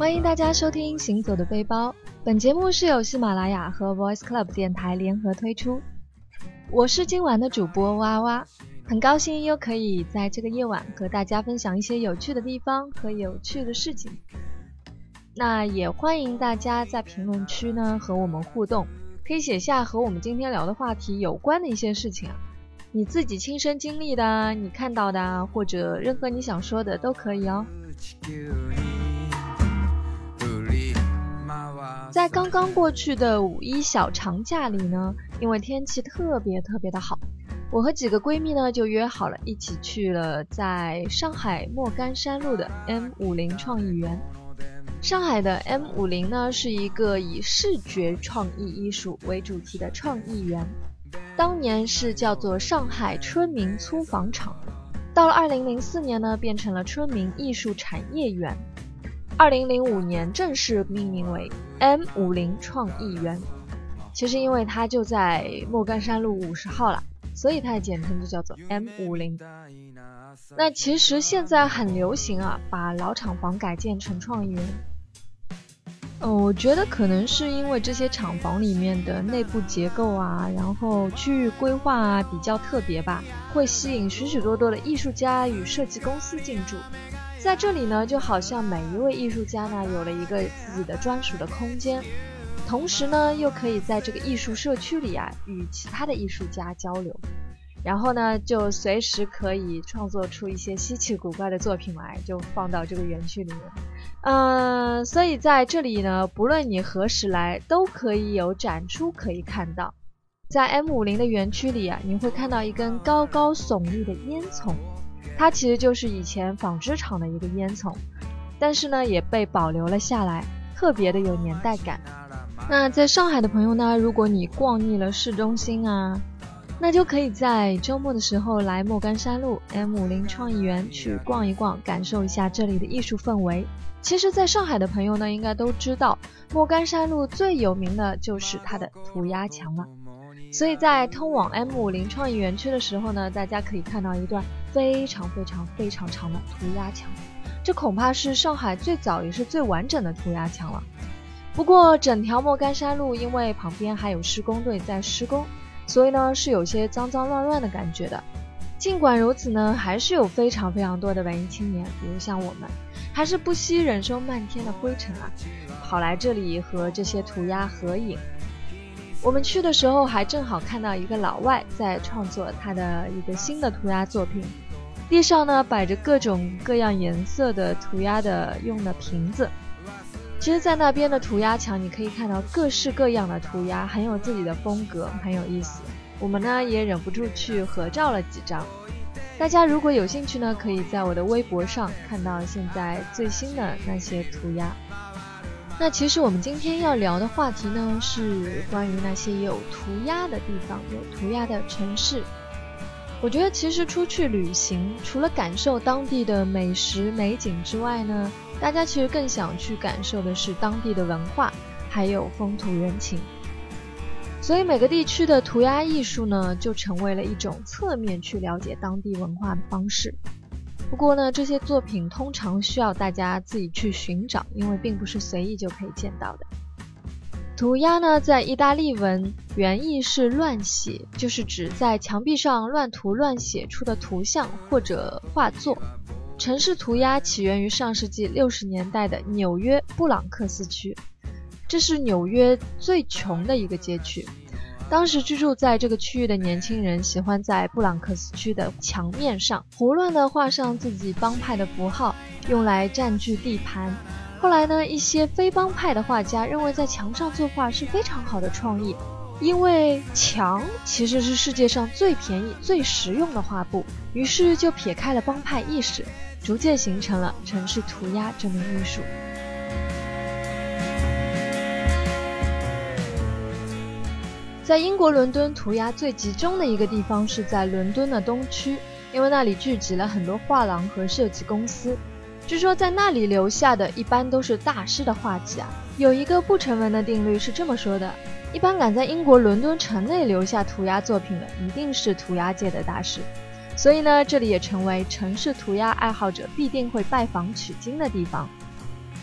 欢迎大家收听《行走的背包》，本节目是由喜马拉雅和 Voice Club 电台联合推出。我是今晚的主播哇哇，很高兴又可以在这个夜晚和大家分享一些有趣的地方和有趣的事情。那也欢迎大家在评论区呢和我们互动，可以写下和我们今天聊的话题有关的一些事情啊，你自己亲身经历的、你看到的，或者任何你想说的都可以哦。在刚刚过去的五一小长假里呢，因为天气特别特别的好，我和几个闺蜜呢就约好了一起去了在上海莫干山路的 M 五零创意园。上海的 M 五零呢是一个以视觉创意艺术为主题的创意园，当年是叫做上海春明粗纺厂，到了二零零四年呢变成了春明艺术产业园。二零零五年正式命名为 M 五零创意园。其实因为它就在莫干山路五十号了，所以它的简称就叫做 M 五零。那其实现在很流行啊，把老厂房改建成创意园。嗯，我觉得可能是因为这些厂房里面的内部结构啊，然后区域规划啊比较特别吧，会吸引许许多多的艺术家与设计公司进驻。在这里呢，就好像每一位艺术家呢有了一个自己的专属的空间，同时呢又可以在这个艺术社区里啊与其他的艺术家交流，然后呢就随时可以创作出一些稀奇古怪的作品来，就放到这个园区里面。嗯，所以在这里呢，不论你何时来，都可以有展出可以看到。在 M 五零的园区里啊，你会看到一根高高耸立的烟囱。它其实就是以前纺织厂的一个烟囱，但是呢也被保留了下来，特别的有年代感。那在上海的朋友呢，如果你逛腻了市中心啊，那就可以在周末的时候来莫干山路 M 五零创意园去逛一逛，感受一下这里的艺术氛围。其实，在上海的朋友呢，应该都知道莫干山路最有名的就是它的涂鸦墙了。所以在通往 M 五零创意园区的时候呢，大家可以看到一段非常非常非常长的涂鸦墙，这恐怕是上海最早也是最完整的涂鸦墙了。不过整条莫干山路因为旁边还有施工队在施工，所以呢是有些脏脏乱乱的感觉的。尽管如此呢，还是有非常非常多的文艺青年，比如像我们，还是不惜忍受漫天的灰尘啊，跑来这里和这些涂鸦合影。我们去的时候还正好看到一个老外在创作他的一个新的涂鸦作品，地上呢摆着各种各样颜色的涂鸦的用的瓶子。其实，在那边的涂鸦墙，你可以看到各式各样的涂鸦，很有自己的风格，很有意思。我们呢也忍不住去合照了几张。大家如果有兴趣呢，可以在我的微博上看到现在最新的那些涂鸦。那其实我们今天要聊的话题呢，是关于那些有涂鸦的地方、有涂鸦的城市。我觉得其实出去旅行，除了感受当地的美食美景之外呢，大家其实更想去感受的是当地的文化，还有风土人情。所以每个地区的涂鸦艺术呢，就成为了一种侧面去了解当地文化的方式。不过呢，这些作品通常需要大家自己去寻找，因为并不是随意就可以见到的。涂鸦呢，在意大利文原意是乱写，就是指在墙壁上乱涂乱写出的图像或者画作。城市涂鸦起源于上世纪六十年代的纽约布朗克斯区，这是纽约最穷的一个街区。当时居住在这个区域的年轻人喜欢在布朗克斯区的墙面上胡乱地画上自己帮派的符号，用来占据地盘。后来呢，一些非帮派的画家认为在墙上作画是非常好的创意，因为墙其实是世界上最便宜、最实用的画布，于是就撇开了帮派意识，逐渐形成了城市涂鸦这门艺术。在英国伦敦，涂鸦最集中的一个地方是在伦敦的东区，因为那里聚集了很多画廊和设计公司。据说在那里留下的一般都是大师的画迹啊。有一个不成文的定律是这么说的：一般敢在英国伦敦城内留下涂鸦作品的，一定是涂鸦界的大师。所以呢，这里也成为城市涂鸦爱好者必定会拜访取经的地方。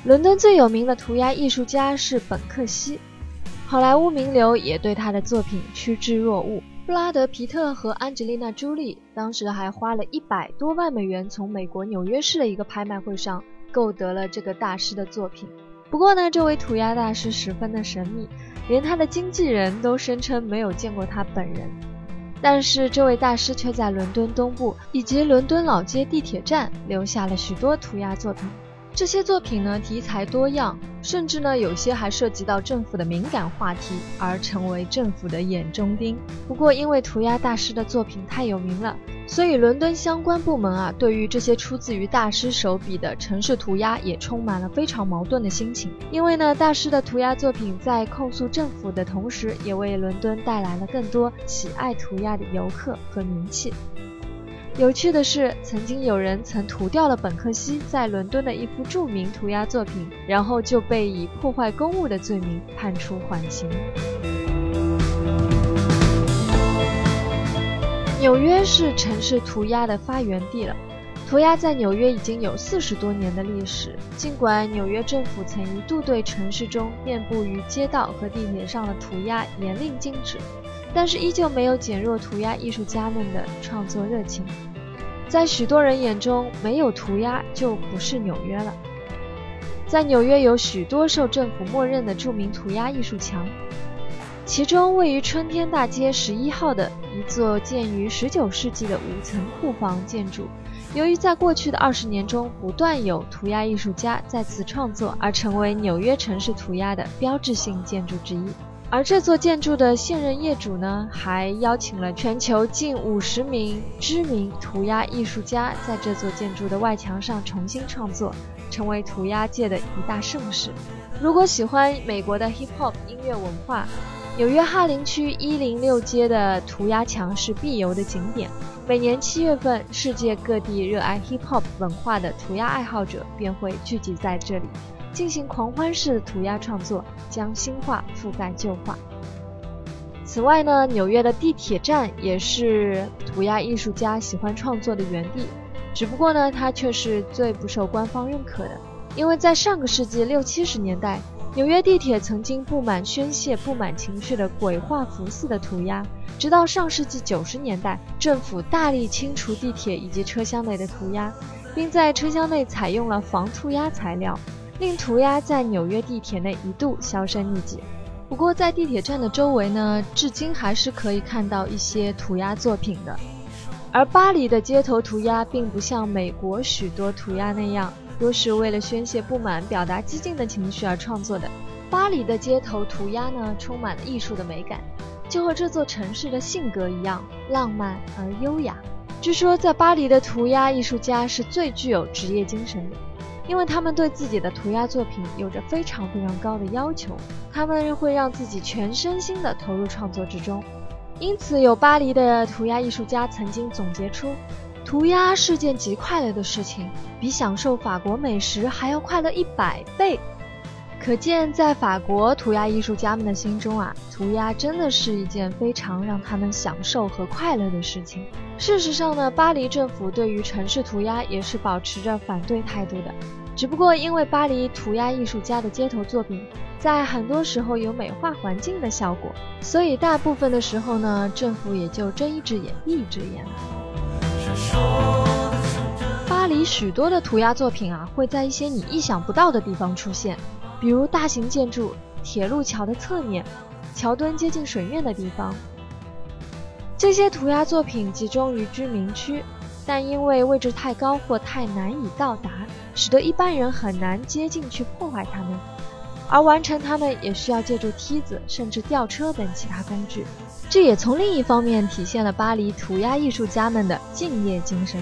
伦敦最有名的涂鸦艺术家是本克西，好莱坞名流也对他的作品趋之若鹜。布拉德·皮特和安吉丽娜·朱莉当时还花了一百多万美元，从美国纽约市的一个拍卖会上购得了这个大师的作品。不过呢，这位涂鸦大师十分的神秘，连他的经纪人都声称没有见过他本人。但是这位大师却在伦敦东部以及伦敦老街地铁站留下了许多涂鸦作品。这些作品呢，题材多样，甚至呢，有些还涉及到政府的敏感话题，而成为政府的眼中钉。不过，因为涂鸦大师的作品太有名了，所以伦敦相关部门啊，对于这些出自于大师手笔的城市涂鸦，也充满了非常矛盾的心情。因为呢，大师的涂鸦作品在控诉政府的同时，也为伦敦带来了更多喜爱涂鸦的游客和名气。有趣的是，曾经有人曾涂掉了本克西在伦敦的一幅著名涂鸦作品，然后就被以破坏公物的罪名判处缓刑。纽约是城市涂鸦的发源地了，涂鸦在纽约已经有四十多年的历史。尽管纽约政府曾一度对城市中遍布于街道和地铁上的涂鸦严令禁止。但是依旧没有减弱涂鸦艺术家们的创作热情。在许多人眼中，没有涂鸦就不是纽约了。在纽约有许多受政府默认的著名涂鸦艺术墙，其中位于春天大街十一号的一座建于十九世纪的五层库房建筑，由于在过去的二十年中不断有涂鸦艺术家在此创作，而成为纽约城市涂鸦的标志性建筑之一。而这座建筑的现任业主呢，还邀请了全球近五十名知名涂鸦艺术家，在这座建筑的外墙上重新创作，成为涂鸦界的一大盛事。如果喜欢美国的 hip hop 音乐文化，纽约哈林区一零六街的涂鸦墙是必游的景点。每年七月份，世界各地热爱 hip hop 文化的涂鸦爱好者便会聚集在这里。进行狂欢式的涂鸦创作，将新画覆盖旧画。此外呢，纽约的地铁站也是涂鸦艺术家喜欢创作的园地。只不过呢，它却是最不受官方认可的，因为在上个世纪六七十年代，纽约地铁曾经布满宣泄不满情绪的鬼画符似的涂鸦。直到上世纪九十年代，政府大力清除地铁以及车厢内的涂鸦，并在车厢内采用了防涂鸦材料。令涂鸦在纽约地铁内一度销声匿迹。不过，在地铁站的周围呢，至今还是可以看到一些涂鸦作品的。而巴黎的街头涂鸦并不像美国许多涂鸦那样，都是为了宣泄不满、表达激进的情绪而创作的。巴黎的街头涂鸦呢，充满了艺术的美感，就和这座城市的性格一样，浪漫而优雅。据说，在巴黎的涂鸦艺术家是最具有职业精神的。因为他们对自己的涂鸦作品有着非常非常高的要求，他们会让自己全身心的投入创作之中。因此，有巴黎的涂鸦艺术家曾经总结出，涂鸦是件极快乐的事情，比享受法国美食还要快乐一百倍。可见，在法国涂鸦艺术家们的心中啊，涂鸦真的是一件非常让他们享受和快乐的事情。事实上呢，巴黎政府对于城市涂鸦也是保持着反对态度的。只不过因为巴黎涂鸦艺术家的街头作品在很多时候有美化环境的效果，所以大部分的时候呢，政府也就睁一只眼闭一只眼了。巴黎许多的涂鸦作品啊，会在一些你意想不到的地方出现，比如大型建筑、铁路桥的侧面、桥墩接近水面的地方。这些涂鸦作品集中于居民区。但因为位置太高或太难以到达，使得一般人很难接近去破坏它们，而完成它们也需要借助梯子甚至吊车等其他工具。这也从另一方面体现了巴黎涂鸦艺术家们的敬业精神。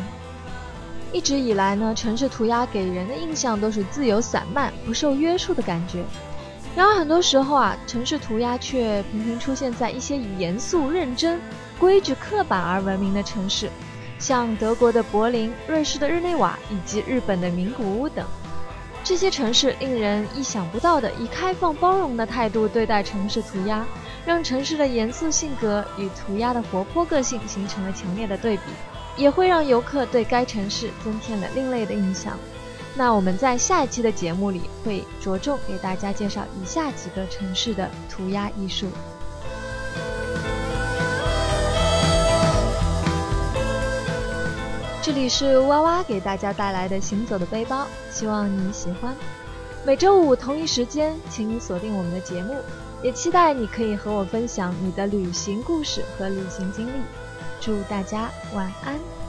一直以来呢，城市涂鸦给人的印象都是自由散漫、不受约束的感觉。然而很多时候啊，城市涂鸦却频频出现在一些以严肃认真、规矩刻板而闻名的城市。像德国的柏林、瑞士的日内瓦以及日本的名古屋等，这些城市令人意想不到的以开放包容的态度对待城市涂鸦，让城市的严肃性格与涂鸦的活泼个性形成了强烈的对比，也会让游客对该城市增添了另类的印象。那我们在下一期的节目里会着重给大家介绍以下几个城市的涂鸦艺术。这里是哇哇给大家带来的行走的背包，希望你喜欢。每周五同一时间，请你锁定我们的节目，也期待你可以和我分享你的旅行故事和旅行经历。祝大家晚安。